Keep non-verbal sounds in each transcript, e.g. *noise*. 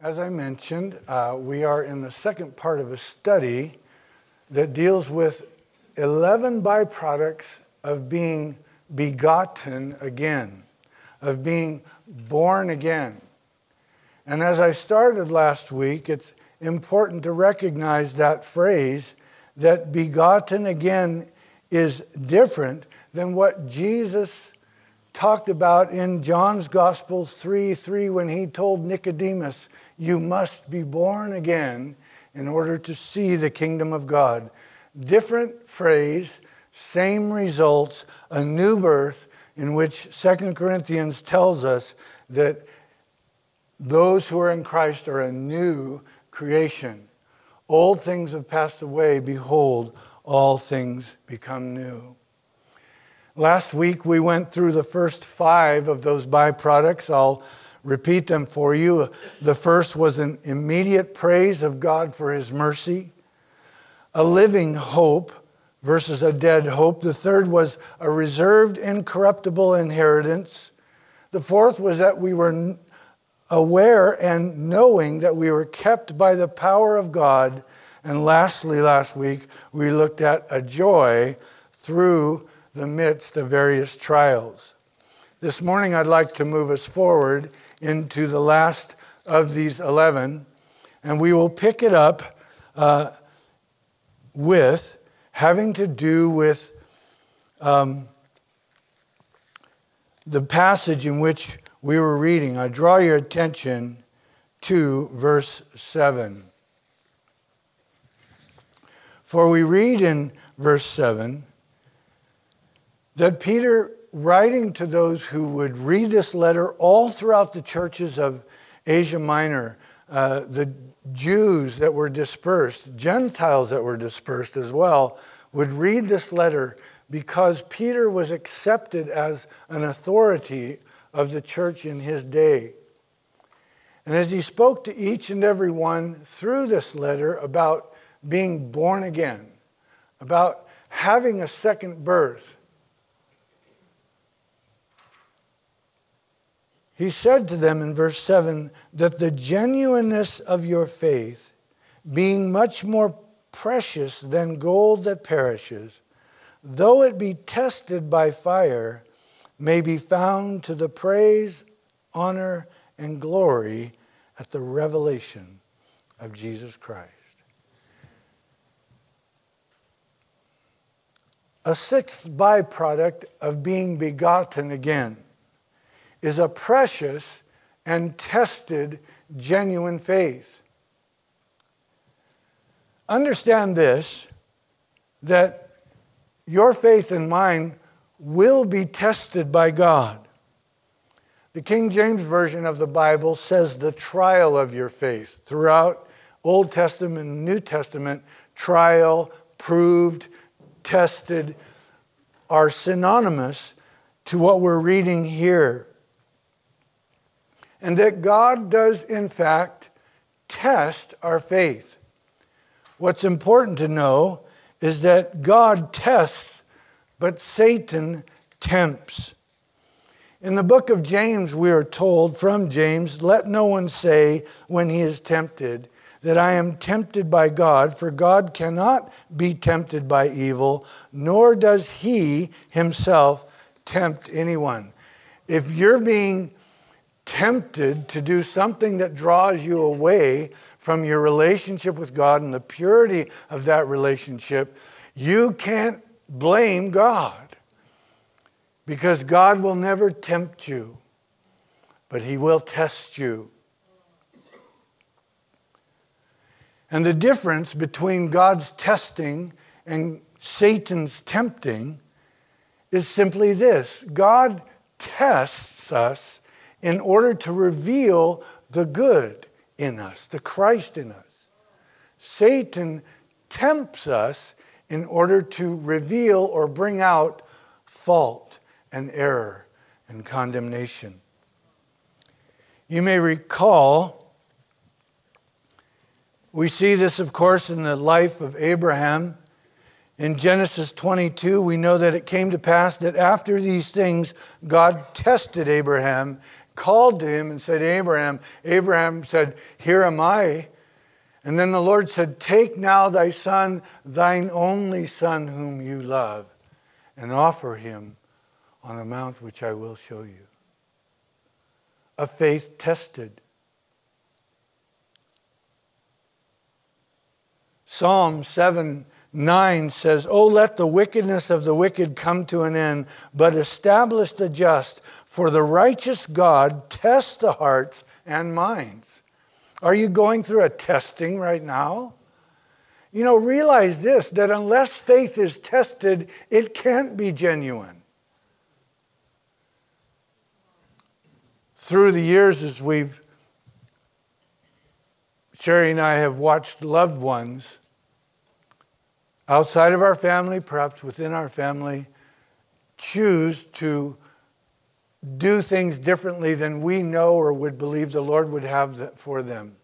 As I mentioned, uh, we are in the second part of a study that deals with 11 byproducts of being begotten again, of being born again. And as I started last week, it's important to recognize that phrase that begotten again is different than what Jesus talked about in John's Gospel 3 3 when he told Nicodemus, You must be born again in order to see the kingdom of God. Different phrase, same results, a new birth, in which Second Corinthians tells us that those who are in Christ are a new creation. Old things have passed away, behold, all things become new. Last week we went through the first five of those byproducts. I'll repeat them for you. The first was an immediate praise of God for his mercy, a living hope versus a dead hope. The third was a reserved, incorruptible inheritance. The fourth was that we were aware and knowing that we were kept by the power of God. And lastly, last week, we looked at a joy through the midst of various trials. This morning, I'd like to move us forward into the last of these 11, and we will pick it up uh, with having to do with um, the passage in which we were reading. I draw your attention to verse 7. For we read in verse 7 that Peter, writing to those who would read this letter all throughout the churches of Asia Minor, uh, the Jews that were dispersed, Gentiles that were dispersed as well, would read this letter because Peter was accepted as an authority of the church in his day. And as he spoke to each and every one through this letter about being born again, about having a second birth, He said to them in verse 7 that the genuineness of your faith, being much more precious than gold that perishes, though it be tested by fire, may be found to the praise, honor, and glory at the revelation of Jesus Christ. A sixth byproduct of being begotten again is a precious and tested genuine faith. Understand this that your faith and mine will be tested by God. The King James Version of the Bible says the trial of your faith. Throughout Old Testament and New Testament, trial, proved, tested are synonymous to what we're reading here and that God does, in fact, test our faith. What's important to know is that God tests, but Satan tempts. In the book of James, we are told from James, let no one say when he is tempted that I am tempted by God, for God cannot be tempted by evil, nor does he himself tempt anyone. If you're being tempted to do something that draws you away from your relationship with God and the purity of that relationship, you can't blame God because God will never tempt you, but He will test you. And the difference between God's testing and Satan's tempting is simply this God tests us in order to reveal the good in us, the Christ in us. Satan tempts us in order to reveal or bring out fault and error and condemnation. You may recall, we see this, of course, in the life of Abraham. In Genesis 22, we know that it came to pass that after these things, God tested Abraham called to him and said, Abraham, Abraham said, Here am I. And then the Lord said, Take now thy son, thine only son, whom you love, and offer him on a mount which I will show you. A faith tested. Psalm 7 9 says, Oh, let the wickedness of the wicked come to an end, but establish the just, for the righteous God tests the hearts and minds. Are you going through a testing right now? You know, realize this that unless faith is tested, it can't be genuine. Through the years, as we've, Sherry and I have watched loved ones outside of our family, perhaps within our family, choose to do things differently than we know or would believe the Lord would have for them.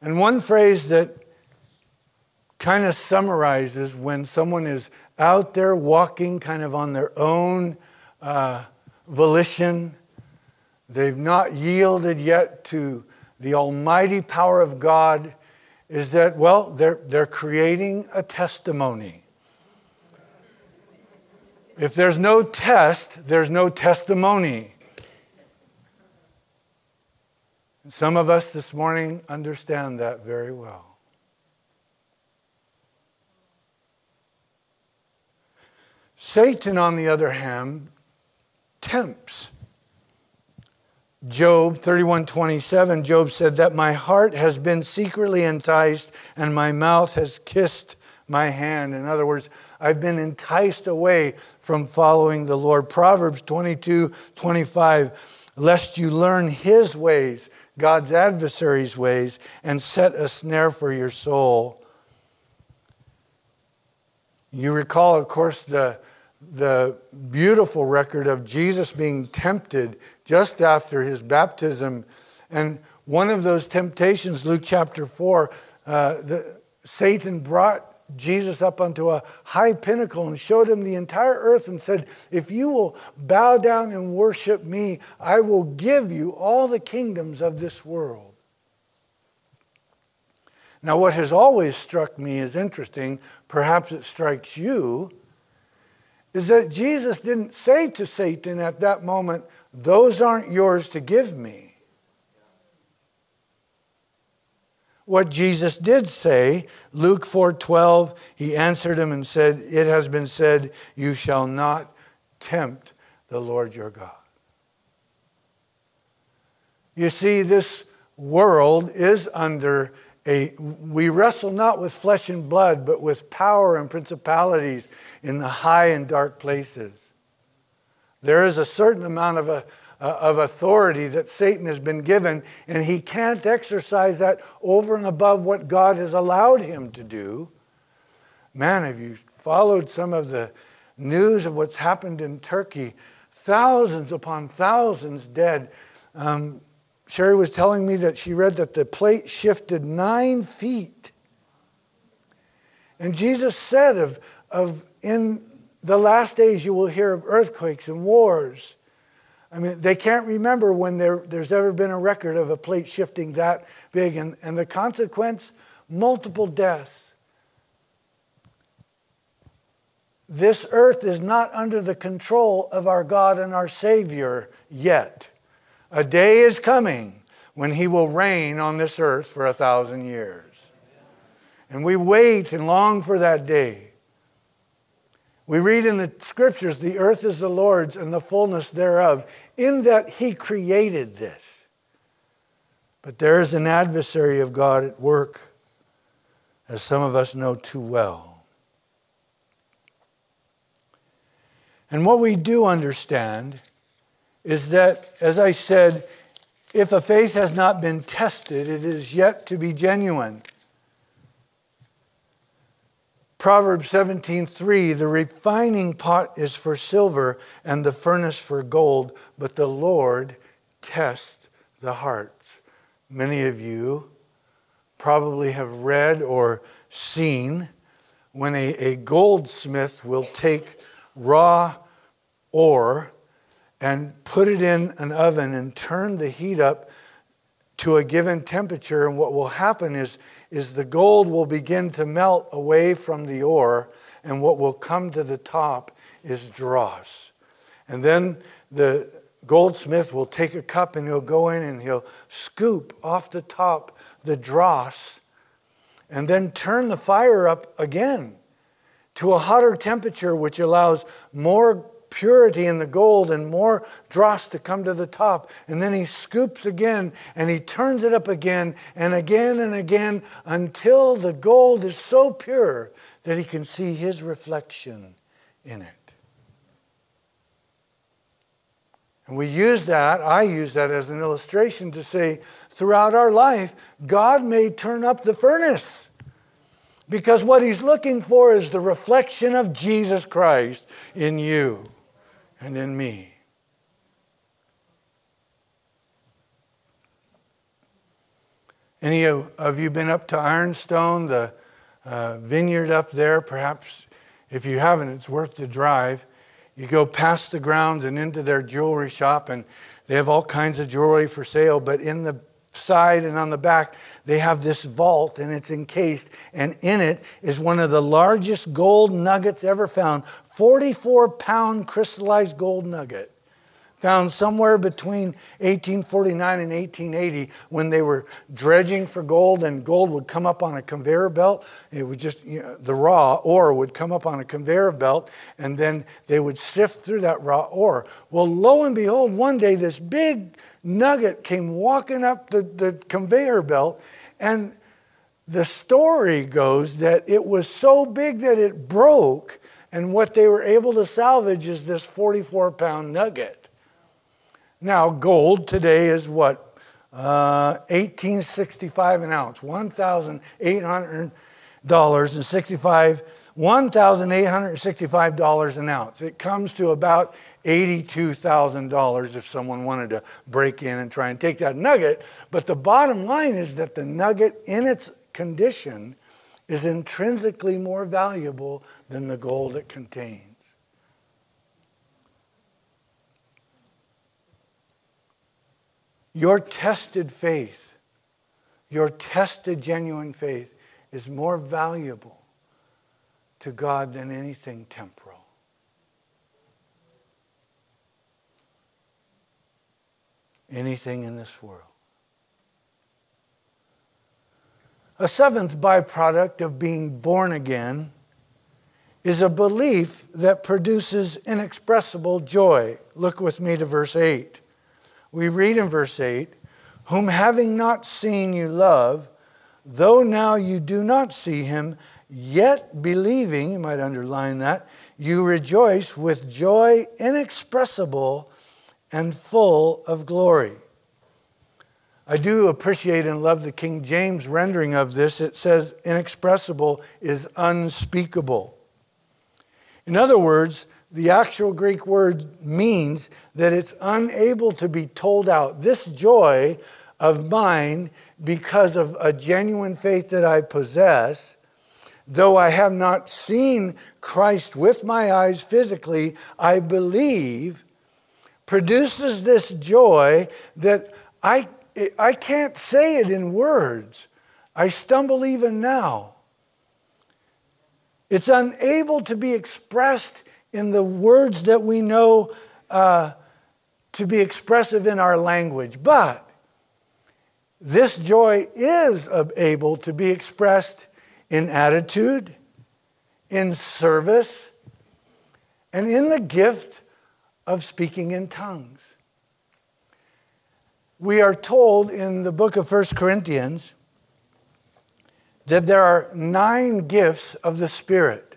And one phrase that kind of summarizes when someone is out there walking kind of on their own uh, volition, they've not yielded yet to the almighty power of God, is that, well, they're, they're creating a testimony. If there's no test, there's no testimony. Some of us this morning understand that very well. Satan, on the other hand, tempts. Job 31:27 Job said that my heart has been secretly enticed and my mouth has kissed my hand. In other words, I've been enticed away from following the Lord. Proverbs 22 25, lest you learn his ways, God's adversary's ways, and set a snare for your soul. You recall, of course, the, the beautiful record of Jesus being tempted just after his baptism. And one of those temptations, Luke chapter 4, uh, the, Satan brought Jesus up onto a high pinnacle and showed him the entire earth and said, If you will bow down and worship me, I will give you all the kingdoms of this world. Now, what has always struck me as interesting, perhaps it strikes you, is that Jesus didn't say to Satan at that moment, Those aren't yours to give me. what Jesus did say. Luke 4:12, he answered him and said, "It has been said, you shall not tempt the Lord your God." You see this world is under a we wrestle not with flesh and blood, but with power and principalities in the high and dark places. There is a certain amount of a uh, of authority that Satan has been given, and he can't exercise that over and above what God has allowed him to do. Man, have you followed some of the news of what's happened in Turkey? Thousands upon thousands dead. Um, Sherry was telling me that she read that the plate shifted nine feet. And Jesus said of, of in the last days you will hear of earthquakes and wars. I mean, they can't remember when there, there's ever been a record of a plate shifting that big, and, and the consequence multiple deaths. This earth is not under the control of our God and our Savior yet. A day is coming when He will reign on this earth for a thousand years. And we wait and long for that day. We read in the scriptures, the earth is the Lord's and the fullness thereof, in that He created this. But there is an adversary of God at work, as some of us know too well. And what we do understand is that, as I said, if a faith has not been tested, it is yet to be genuine. Proverbs 17:3 The refining pot is for silver and the furnace for gold, but the Lord tests the hearts. Many of you probably have read or seen when a, a goldsmith will take raw ore and put it in an oven and turn the heat up to a given temperature. And what will happen is, is the gold will begin to melt away from the ore, and what will come to the top is dross. And then the goldsmith will take a cup and he'll go in and he'll scoop off the top the dross and then turn the fire up again to a hotter temperature, which allows more purity in the gold and more dross to come to the top. And then he scoops again and he turns it up again and again and again until the gold is so pure that he can see his reflection in it. And we use that, I use that as an illustration to say throughout our life, God may turn up the furnace. Because what he's looking for is the reflection of Jesus Christ in you and in me. Any of you been up to Ironstone, the uh, vineyard up there? Perhaps if you haven't, it's worth the drive. You go past the grounds and into their jewelry shop, and they have all kinds of jewelry for sale, but in the side and on the back, they have this vault and it's encased, and in it is one of the largest gold nuggets ever found 44 pound crystallized gold nugget found somewhere between 1849 and 1880 when they were dredging for gold and gold would come up on a conveyor belt it would just you know, the raw ore would come up on a conveyor belt and then they would sift through that raw ore. Well lo and behold one day this big nugget came walking up the, the conveyor belt and the story goes that it was so big that it broke and what they were able to salvage is this 44 pound nugget now, gold today is what? Uh, 1865 an ounce, $1,800 and 65 $1,865 an ounce. It comes to about $82,000 if someone wanted to break in and try and take that nugget. But the bottom line is that the nugget in its condition is intrinsically more valuable than the gold it contains. Your tested faith, your tested genuine faith, is more valuable to God than anything temporal. Anything in this world. A seventh byproduct of being born again is a belief that produces inexpressible joy. Look with me to verse 8 we read in verse 8, Whom having not seen you love, though now you do not see him, yet believing, you might underline that, you rejoice with joy inexpressible and full of glory. I do appreciate and love the King James rendering of this. It says inexpressible is unspeakable. In other words, the actual Greek word means that it's unable to be told out. This joy of mine, because of a genuine faith that I possess, though I have not seen Christ with my eyes physically, I believe, produces this joy that I, I can't say it in words. I stumble even now. It's unable to be expressed in the words that we know uh, to be expressive in our language. But this joy is able to be expressed in attitude, in service, and in the gift of speaking in tongues. We are told in the book of 1 Corinthians that there are nine gifts of the Spirit.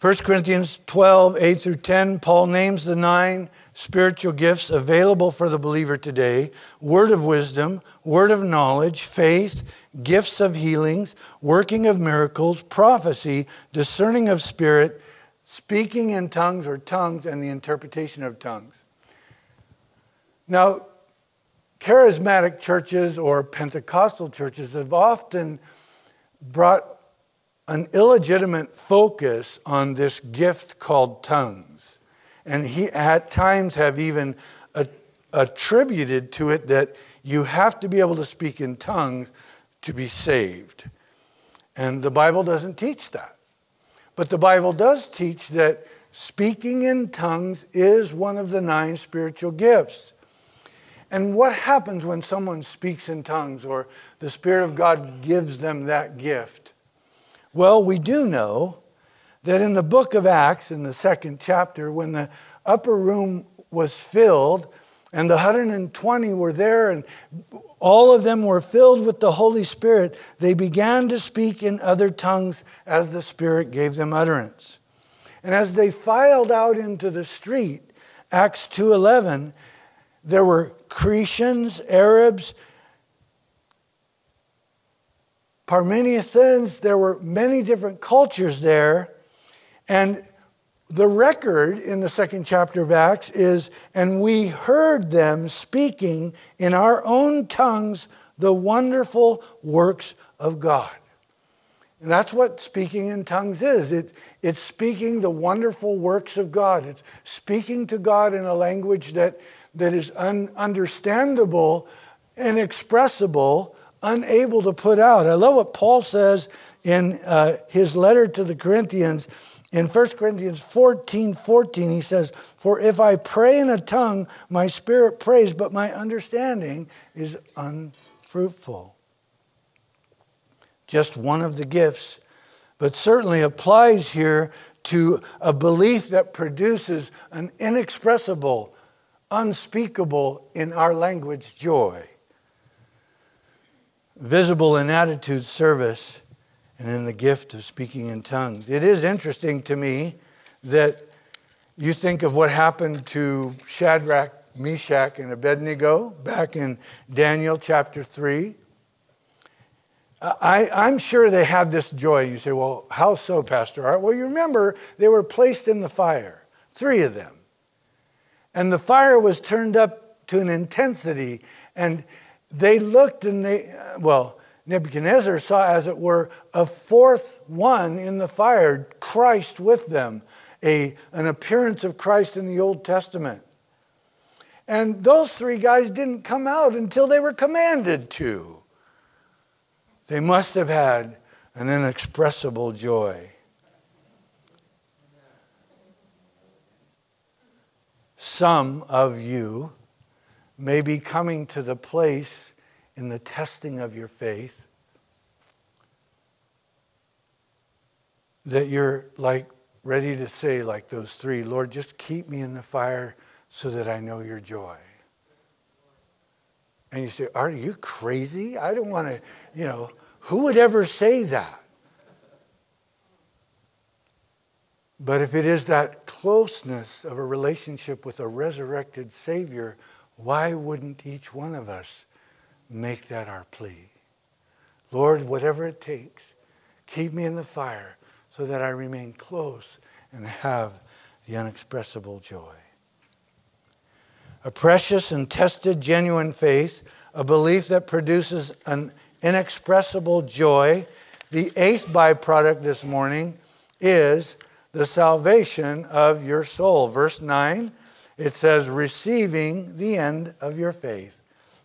1 Corinthians 12, 8 through 10, Paul names the nine spiritual gifts available for the believer today word of wisdom, word of knowledge, faith, gifts of healings, working of miracles, prophecy, discerning of spirit, speaking in tongues or tongues, and the interpretation of tongues. Now, charismatic churches or Pentecostal churches have often brought an illegitimate focus on this gift called tongues. And he at times have even attributed to it that you have to be able to speak in tongues to be saved. And the Bible doesn't teach that. But the Bible does teach that speaking in tongues is one of the nine spiritual gifts. And what happens when someone speaks in tongues or the Spirit of God gives them that gift? Well, we do know that in the book of Acts, in the second chapter, when the upper room was filled and the 120 were there and all of them were filled with the Holy Spirit, they began to speak in other tongues as the Spirit gave them utterance. And as they filed out into the street, Acts 2:11, there were Cretians, Arabs, Parmenians, there were many different cultures there. And the record in the second chapter of Acts is, and we heard them speaking in our own tongues the wonderful works of God. And that's what speaking in tongues is. It, it's speaking the wonderful works of God. It's speaking to God in a language that, that is un, understandable and unable to put out. I love what Paul says in uh, his letter to the Corinthians. In 1 Corinthians 14 14, he says, For if I pray in a tongue, my spirit prays, but my understanding is unfruitful just one of the gifts, but certainly applies here to a belief that produces an inexpressible, unspeakable in our language joy. Visible in attitude, service, and in the gift of speaking in tongues. It is interesting to me that you think of what happened to Shadrach, Meshach, and Abednego back in Daniel chapter 3. I, am sure they had this joy. You say, well, how so, Pastor Art? Well, you remember they were placed in the fire, three of them. And the fire was turned up to an intensity, and they looked and they, well, Nebuchadnezzar saw, as it were, a fourth one in the fire, Christ with them, a, an appearance of Christ in the Old Testament. And those three guys didn't come out until they were commanded to. They must have had an inexpressible joy. Some of you may be coming to the place in the testing of your faith that you're like ready to say, like those three, Lord, just keep me in the fire so that I know your joy. And you say, Are you crazy? I don't want to, you know, who would ever say that? But if it is that closeness of a relationship with a resurrected Savior, why wouldn't each one of us make that our plea? Lord, whatever it takes, keep me in the fire so that I remain close and have the unexpressible joy. A precious and tested genuine faith, a belief that produces an inexpressible joy. The eighth byproduct this morning is the salvation of your soul. Verse 9, it says, receiving the end of your faith,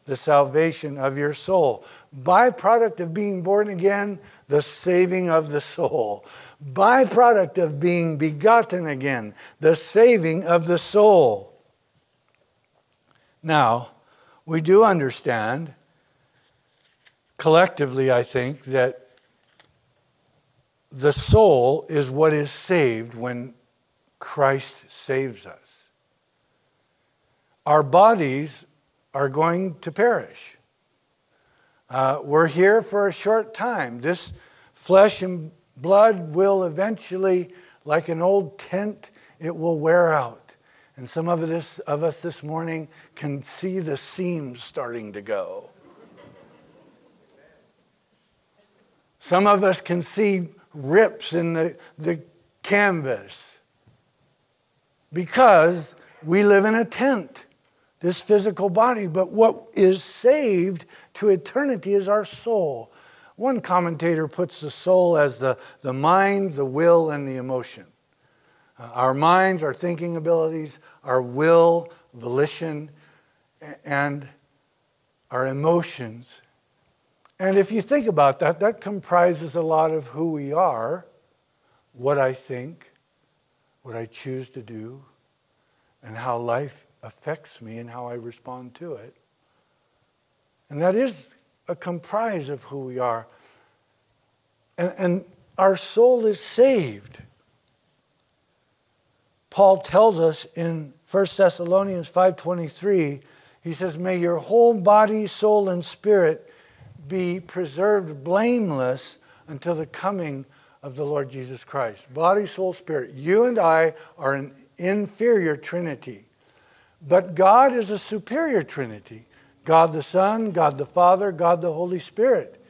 the salvation of your soul. Byproduct of being born again, the saving of the soul. Byproduct of being begotten again, the saving of the soul. Now, we do understand collectively, I think, that the soul is what is saved when Christ saves us. Our bodies are going to perish. Uh, we're here for a short time. This flesh and blood will eventually, like an old tent, it will wear out. And some of, this, of us this morning can see the seams starting to go. Some of us can see rips in the, the canvas because we live in a tent, this physical body. But what is saved to eternity is our soul. One commentator puts the soul as the, the mind, the will, and the emotion. uh, our minds, our thinking abilities, our will, volition, and our emotions. And if you think about that, that comprises a lot of who we are, what I think, what I choose to do, and how life affects me and how I respond to it. And that is a comprise of who we are. And, and our soul is saved. Paul tells us in 1 Thessalonians 5:23, he says, "May your whole body, soul, and spirit be preserved blameless until the coming of the Lord Jesus Christ." Body, soul, spirit. You and I are an inferior trinity. But God is a superior trinity. God the Son, God the Father, God the Holy Spirit.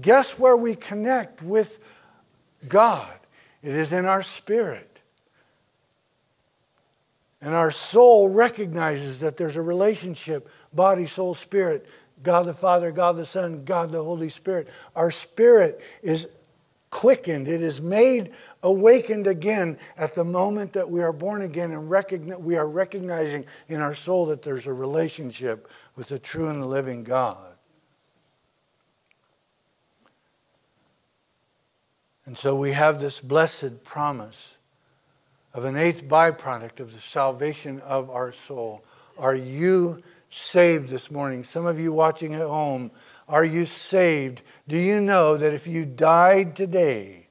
Guess where we connect with God? It is in our spirit. And our soul recognizes that there's a relationship body, soul, spirit, God the Father, God the Son, God the Holy Spirit. Our spirit is quickened, it is made awakened again at the moment that we are born again and we are recognizing in our soul that there's a relationship with the true and the living God. And so we have this blessed promise of an eighth byproduct of the salvation of our soul. Are you saved this morning? Some of you watching at home, are you saved? Do you know that if you died today,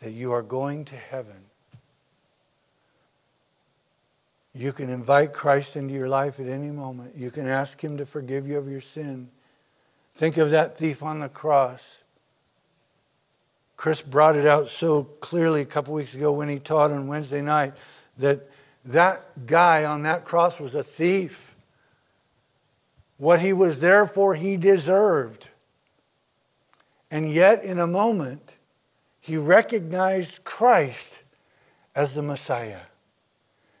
that you are going to heaven? You can invite Christ into your life at any moment. You can ask Him to forgive you of your sin. Think of that thief on the cross. Chris brought it out so clearly a couple weeks ago when he taught on Wednesday night that that guy on that cross was a thief. What he was there for, he deserved. And yet, in a moment, he recognized Christ as the Messiah.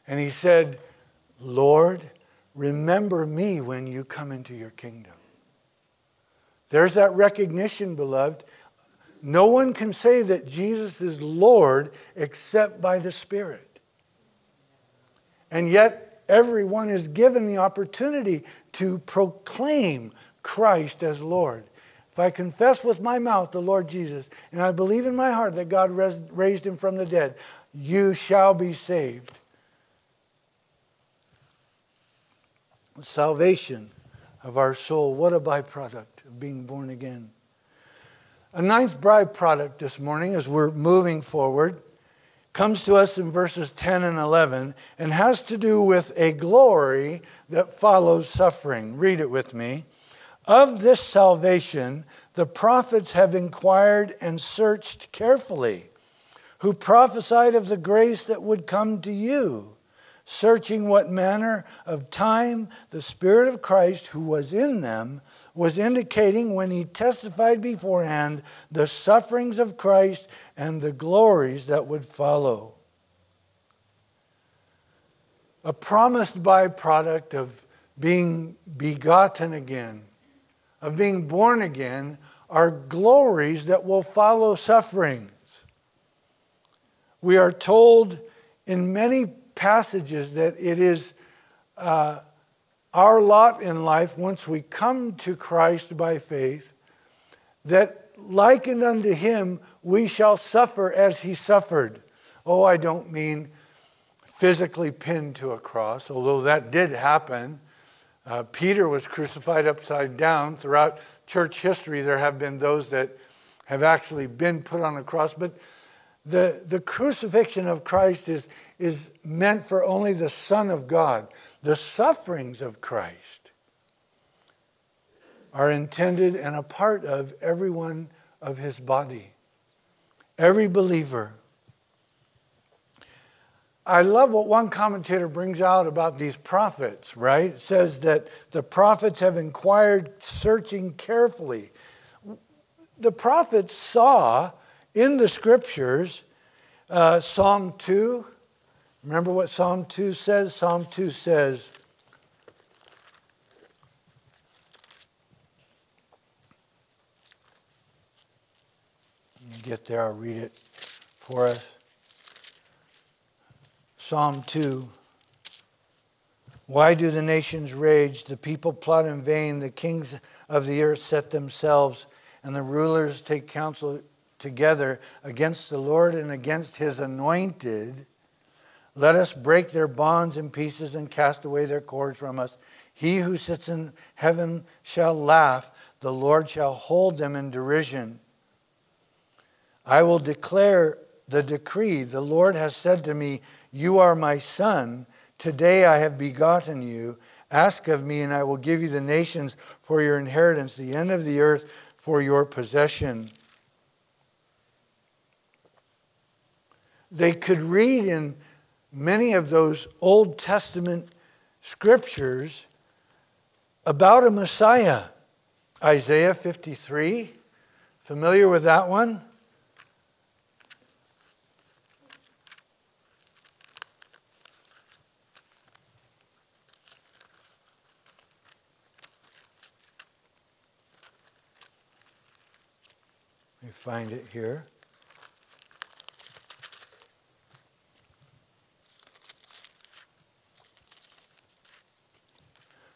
And he said, Lord, remember me when you come into your kingdom. There's that recognition, beloved. No one can say that Jesus is Lord except by the Spirit. And yet, everyone is given the opportunity to proclaim Christ as Lord. If I confess with my mouth the Lord Jesus, and I believe in my heart that God raised him from the dead, you shall be saved. Salvation of our soul, what a byproduct of being born again. A ninth byproduct this morning, as we're moving forward, comes to us in verses 10 and 11 and has to do with a glory that follows suffering. Read it with me. Of this salvation, the prophets have inquired and searched carefully, who prophesied of the grace that would come to you, searching what manner of time the Spirit of Christ who was in them was indicating when he testified beforehand the sufferings of Christ and the glories that would follow. A promised byproduct of being begotten again, of being born again, are glories that will follow sufferings. We are told in many passages that it is uh, our lot in life, once we come to Christ by faith, that likened unto him, we shall suffer as he suffered. Oh, I don't mean physically pinned to a cross, although that did happen. Uh, Peter was crucified upside down. Throughout church history, there have been those that have actually been put on a cross. But the, the crucifixion of Christ is, is meant for only the Son of God. The sufferings of Christ are intended and a part of every one of his body, every believer. I love what one commentator brings out about these prophets, right? It says that the prophets have inquired, searching carefully. The prophets saw in the scriptures, uh, Psalm 2, Remember what Psalm 2 says? Psalm 2 says, get there, I'll read it for us. Psalm 2. Why do the nations rage? The people plot in vain. The kings of the earth set themselves, and the rulers take counsel together against the Lord and against his anointed. Let us break their bonds in pieces and cast away their cords from us. He who sits in heaven shall laugh, the Lord shall hold them in derision. I will declare the decree. The Lord has said to me, You are my son. Today I have begotten you. Ask of me, and I will give you the nations for your inheritance, the end of the earth for your possession. They could read in many of those Old Testament scriptures about a Messiah. Isaiah 53, familiar with that one? Find it here.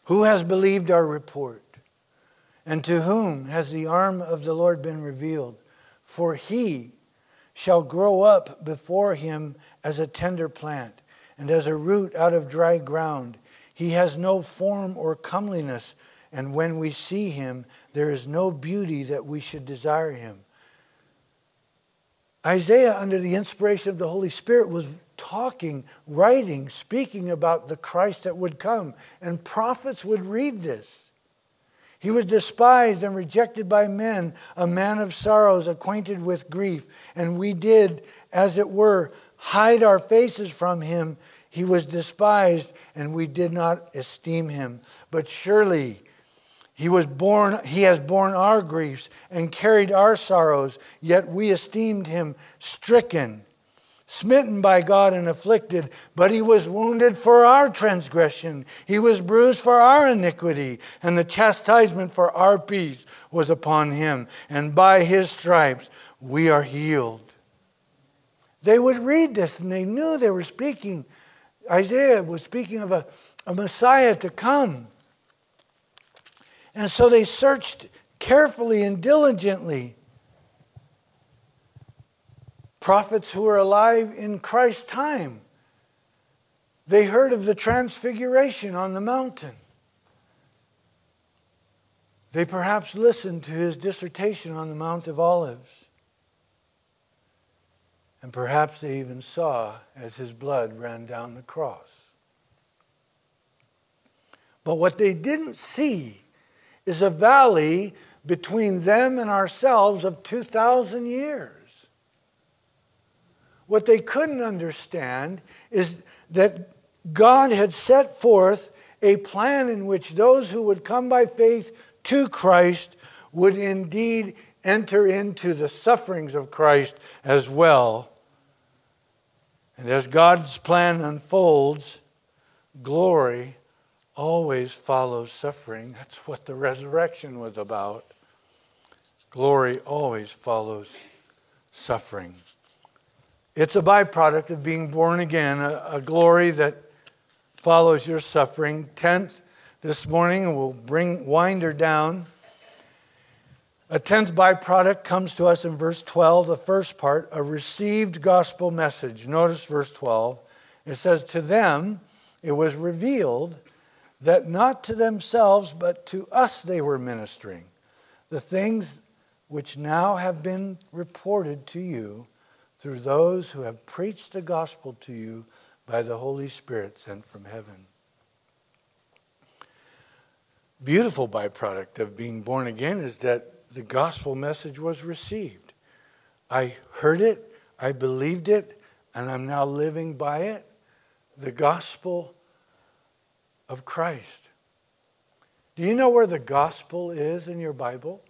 Who has believed our report? And to whom has the arm of the Lord been revealed? For he shall grow up before him as a tender plant and as a root out of dry ground. He has no form or comeliness, and when we see him, there is no beauty that we should desire him. Isaiah, under the inspiration of the Holy Spirit, was talking, writing, speaking about the Christ that would come. And prophets would read this. He was despised and rejected by men, a man of sorrows, acquainted with grief. And we did, as it were, hide our faces from him. He was despised, and we did not esteem him. But surely, he was born, he has borne our griefs and carried our sorrows, yet we esteemed him stricken, smitten by God and afflicted, but he was wounded for our transgression. He was bruised for our iniquity, and the chastisement for our peace was upon him, and by his stripes we are healed. They would read this and they knew they were speaking. Isaiah was speaking of a, a Messiah to come. And so they searched carefully and diligently. Prophets who were alive in Christ's time, they heard of the transfiguration on the mountain. They perhaps listened to his dissertation on the Mount of Olives. And perhaps they even saw as his blood ran down the cross. But what they didn't see is a valley between them and ourselves of 2,000 years. What they couldn't understand is that God had set forth a plan in which those who would come by faith to Christ would indeed enter into the sufferings of Christ as well. And as God's plan unfolds, glory always follows suffering. That's what the resurrection was about. Glory always follows suffering. It's a byproduct of being born again, a, a glory that follows your suffering. Tenth, this morning, we'll bring Winder down. A tenth byproduct comes to us in verse 12, the first part, a received gospel message. Notice verse 12. It says, To them it was revealed that not to themselves, but to us they were ministering. The things which now have been reported to you through those who have preached the gospel to you by the Holy Spirit sent from heaven. Beautiful byproduct of being born again is that the gospel message was received. I heard it, I believed it, and I'm now living by it. The gospel of Christ. Do you know where the gospel is in your Bible?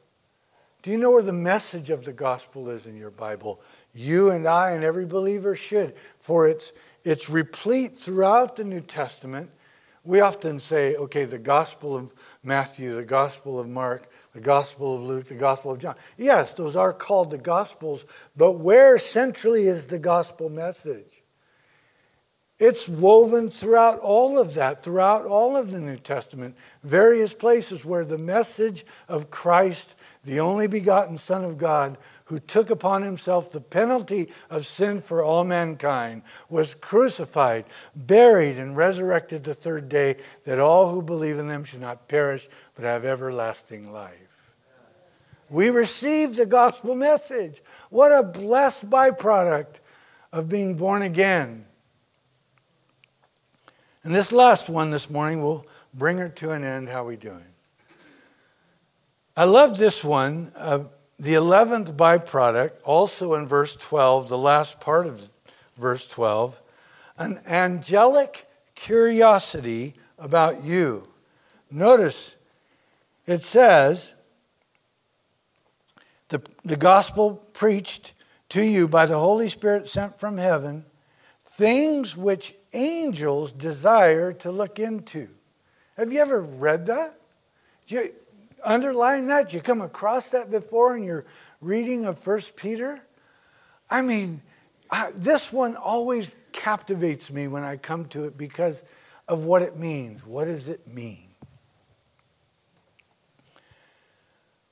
Do you know where the message of the gospel is in your Bible? You and I and every believer should, for it's, it's replete throughout the New Testament. We often say, okay, the gospel of Matthew, the gospel of Mark, the gospel of Luke, the gospel of John. Yes, those are called the gospels, but where centrally is the gospel message? It's woven throughout all of that, throughout all of the New Testament, various places where the message of Christ, the only begotten Son of God, who took upon himself the penalty of sin for all mankind, was crucified, buried, and resurrected the third day, that all who believe in them should not perish, but have everlasting life. We received the gospel message. What a blessed byproduct of being born again. And this last one this morning will bring her to an end. How we doing? I love this one. Uh, the 11th byproduct, also in verse 12, the last part of verse 12, an angelic curiosity about you. Notice it says, the, the gospel preached to you by the Holy Spirit sent from heaven, things which angels desire to look into. Have you ever read that? Underline that? You come across that before in your reading of First Peter? I mean, I, this one always captivates me when I come to it because of what it means. What does it mean?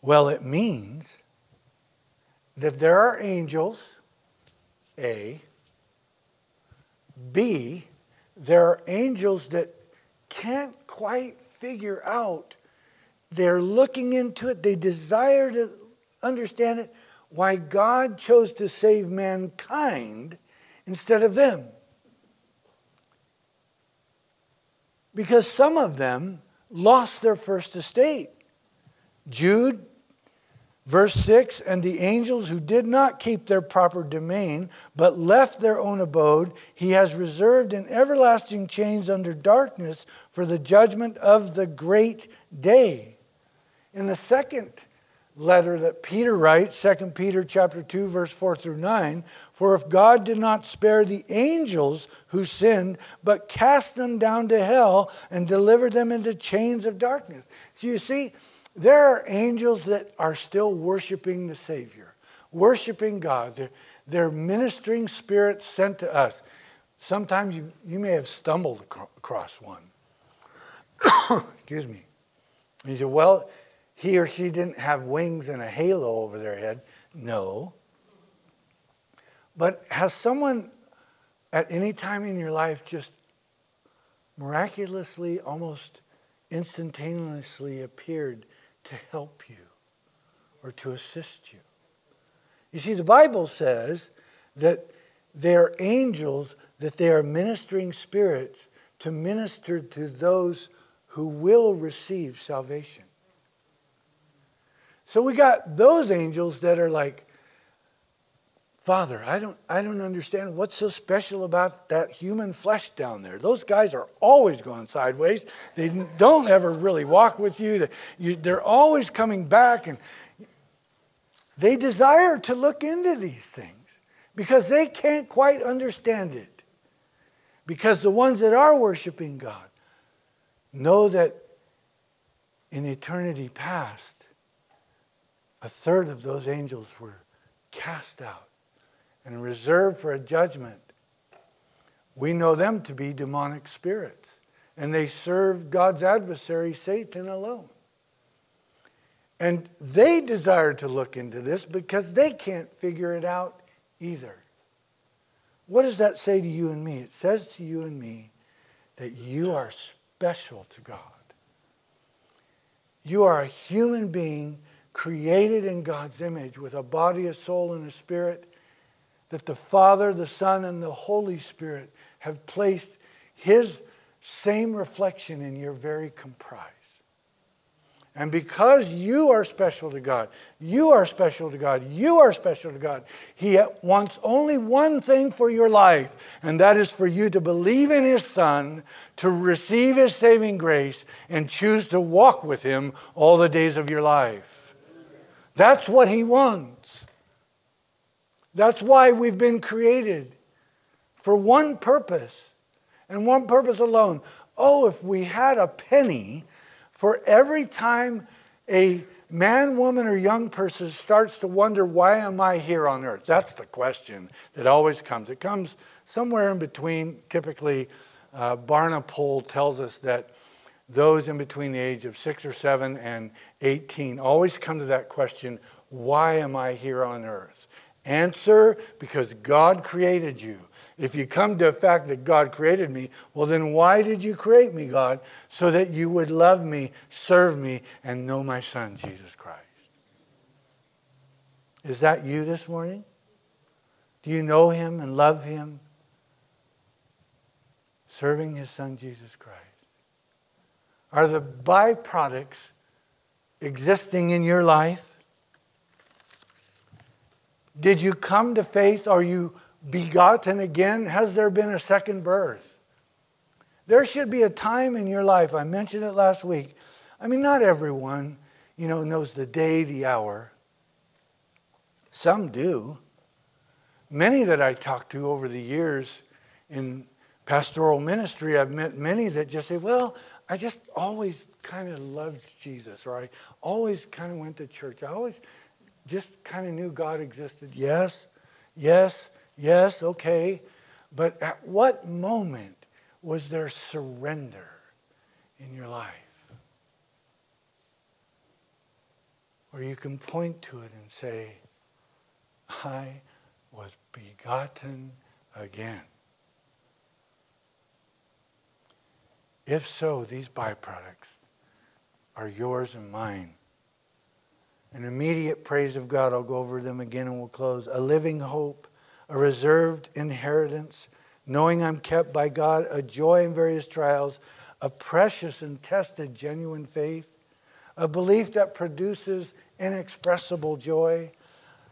Well, it means that there are angels, A. B, there are angels that can't quite figure out they're looking into it, they desire to understand it, why God chose to save mankind instead of them. Because some of them lost their first estate. Jude Verse 6 And the angels who did not keep their proper domain, but left their own abode, he has reserved in everlasting chains under darkness for the judgment of the great day. In the second letter that Peter writes, 2 Peter chapter 2 verse 4 through 9, for if God did not spare the angels who sinned, but cast them down to hell and delivered them into chains of darkness. So you see, there are angels that are still worshiping the Savior, worshiping God. They're, they're ministering spirits sent to us. Sometimes you, you may have stumbled across one. *coughs* Excuse me. And you say, well, he or she didn't have wings and a halo over their head. No. But has someone at any time in your life just miraculously, almost instantaneously appeared to help you or to assist you? You see, the Bible says that they're angels, that they are ministering spirits to minister to those who will receive salvation. So we got those angels that are like, Father, I don't, I don't understand what's so special about that human flesh down there. Those guys are always going sideways. They don't ever really walk with you. They're always coming back, and they desire to look into these things because they can't quite understand it. Because the ones that are worshiping God know that in eternity past, a third of those angels were cast out and reserved for a judgment. We know them to be demonic spirits, and they serve God's adversary, Satan, alone. And they desire to look into this because they can't figure it out either. What does that say to you and me? It says to you and me that you are special to God. You are a human being created in God's image with a body, a soul, and a spirit, that the Father, the Son, and the Holy Spirit have placed His same reflection in your very comprise. And because you are special to God, you are special to God, you are special to God, He wants only one thing for your life, and that is for you to believe in His Son, to receive His saving grace, and choose to walk with Him all the days of your life. That's what He wants. That's why we've been created for one purpose and one purpose alone. Oh, if we had a penny for every time a man, woman, or young person starts to wonder, why am I here on earth? That's the question that always comes. It comes somewhere in between. Typically, uh, Barna tells us that those in between the age of six or seven and 18 always come to that question, why am I here on earth? Answer, because God created you. If you come to the fact that God created me, well, then why did you create me, God? So that you would love me, serve me, and know my Son, Jesus Christ. Is that you this morning? Do you know him and love him? Serving his Son, Jesus Christ. Are the byproducts existing in your life? Did you come to faith? Are you begotten again? Has there been a second birth? There should be a time in your life, I mentioned it last week. I mean, not everyone, you know, knows the day, the hour. Some do. Many that I talked to over the years in pastoral ministry, I've met many that just say, well, I just always kind of loved Jesus, or I always kind of went to church. I always just kind of knew God existed. Yes, yes, yes, okay. But at what moment was there surrender in your life? Where you can point to it and say, I was begotten again. If so, these byproducts are yours and mine an immediate praise of God. I'll go over them again and we'll close. A living hope, a reserved inheritance, knowing I'm kept by God, a joy in various trials, a precious and tested genuine faith, a belief that produces inexpressible joy,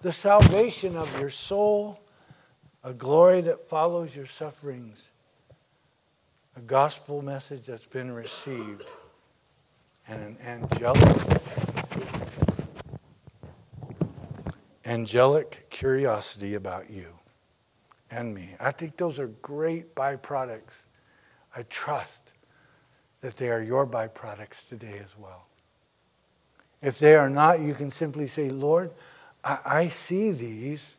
the salvation of your soul, a glory that follows your sufferings, a gospel message that's been received, and an angelic angelic curiosity about you and me. I think those are great byproducts. I trust that they are your byproducts today as well. If they are not, you can simply say, Lord, I, I see these.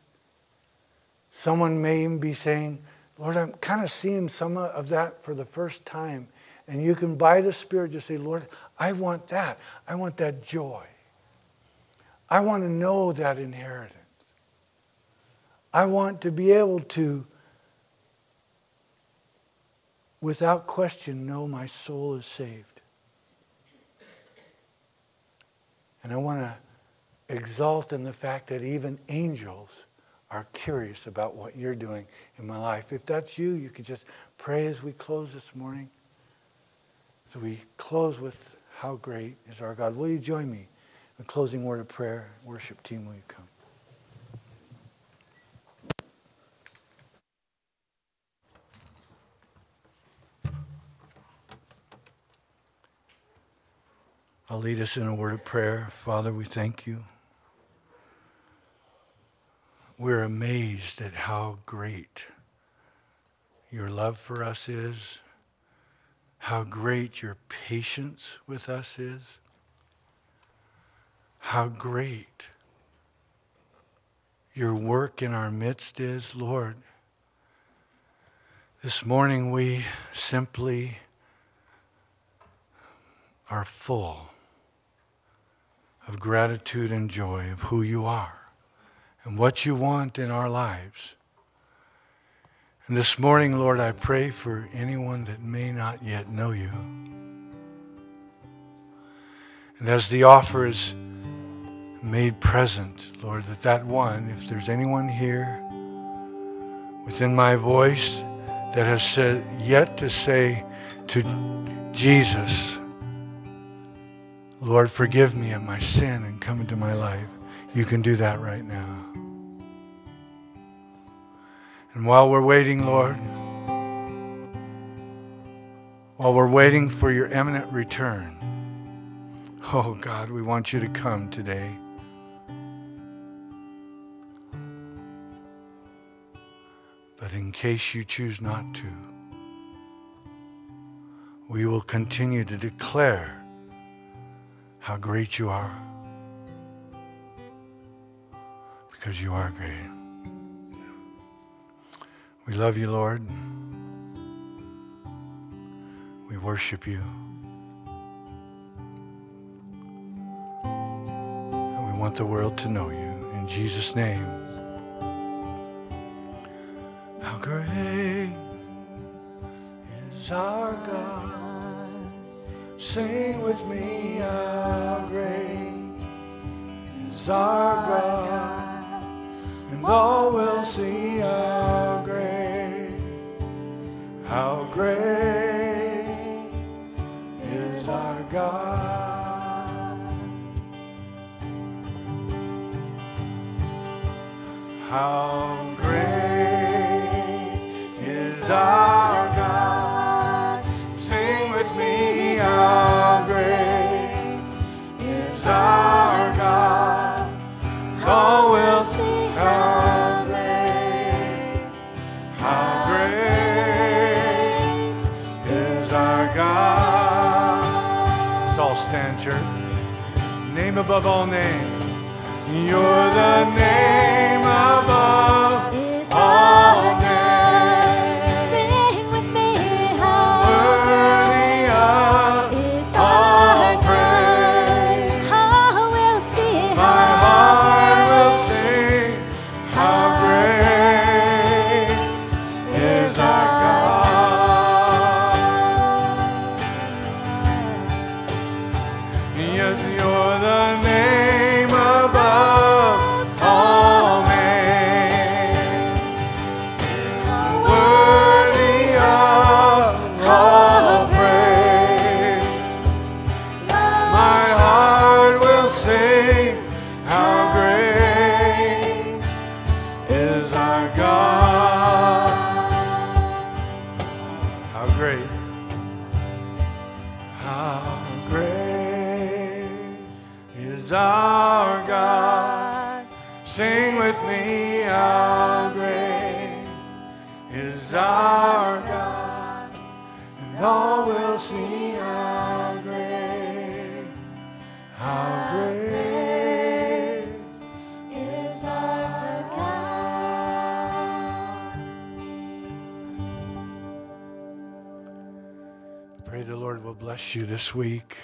Someone may even be saying, Lord, I'm kind of seeing some of that for the first time. And you can, by the Spirit, just say, Lord, I want that. I want that joy. I want to know that inheritance. I want to be able to, without question, know my soul is saved. And I want to exalt in the fact that even angels are curious about what you're doing in my life. If that's you, you can just pray as we close this morning. So we close with how great is our God. Will you join me? A closing word of prayer. Worship team, will you come? I'll lead us in a word of prayer. Father, we thank you. We're amazed at how great your love for us is, how great your patience with us is how great your work in our midst is, Lord. This morning we simply are full of gratitude and joy of who you are and what you want in our lives. And this morning, Lord, I pray for anyone that may not yet know you. And as the offer is made present, Lord, that that one, if there's anyone here within my voice that has said, yet to say to Jesus, Lord, forgive me of my sin and come into my life, you can do that right now. And while we're waiting, Lord, while we're waiting for your imminent return, oh God, we want you to come today. But in case you choose not to, we will continue to declare how great you are, because you are great. We love you, Lord. We worship you. And we want the world to know you. In Jesus' name. How great is our God. Sing with me, how great is our. And Name above all names. You're the name above this week.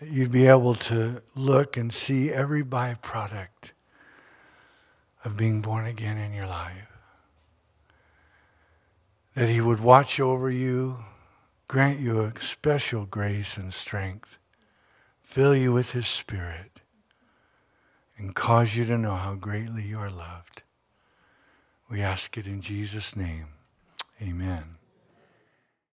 That you'd be able to look and see every byproduct of being born again in your life. That He would watch over you, grant you a special grace and strength, fill you with His Spirit, and cause you to know how greatly you are loved. We ask it in Jesus' name. Amen.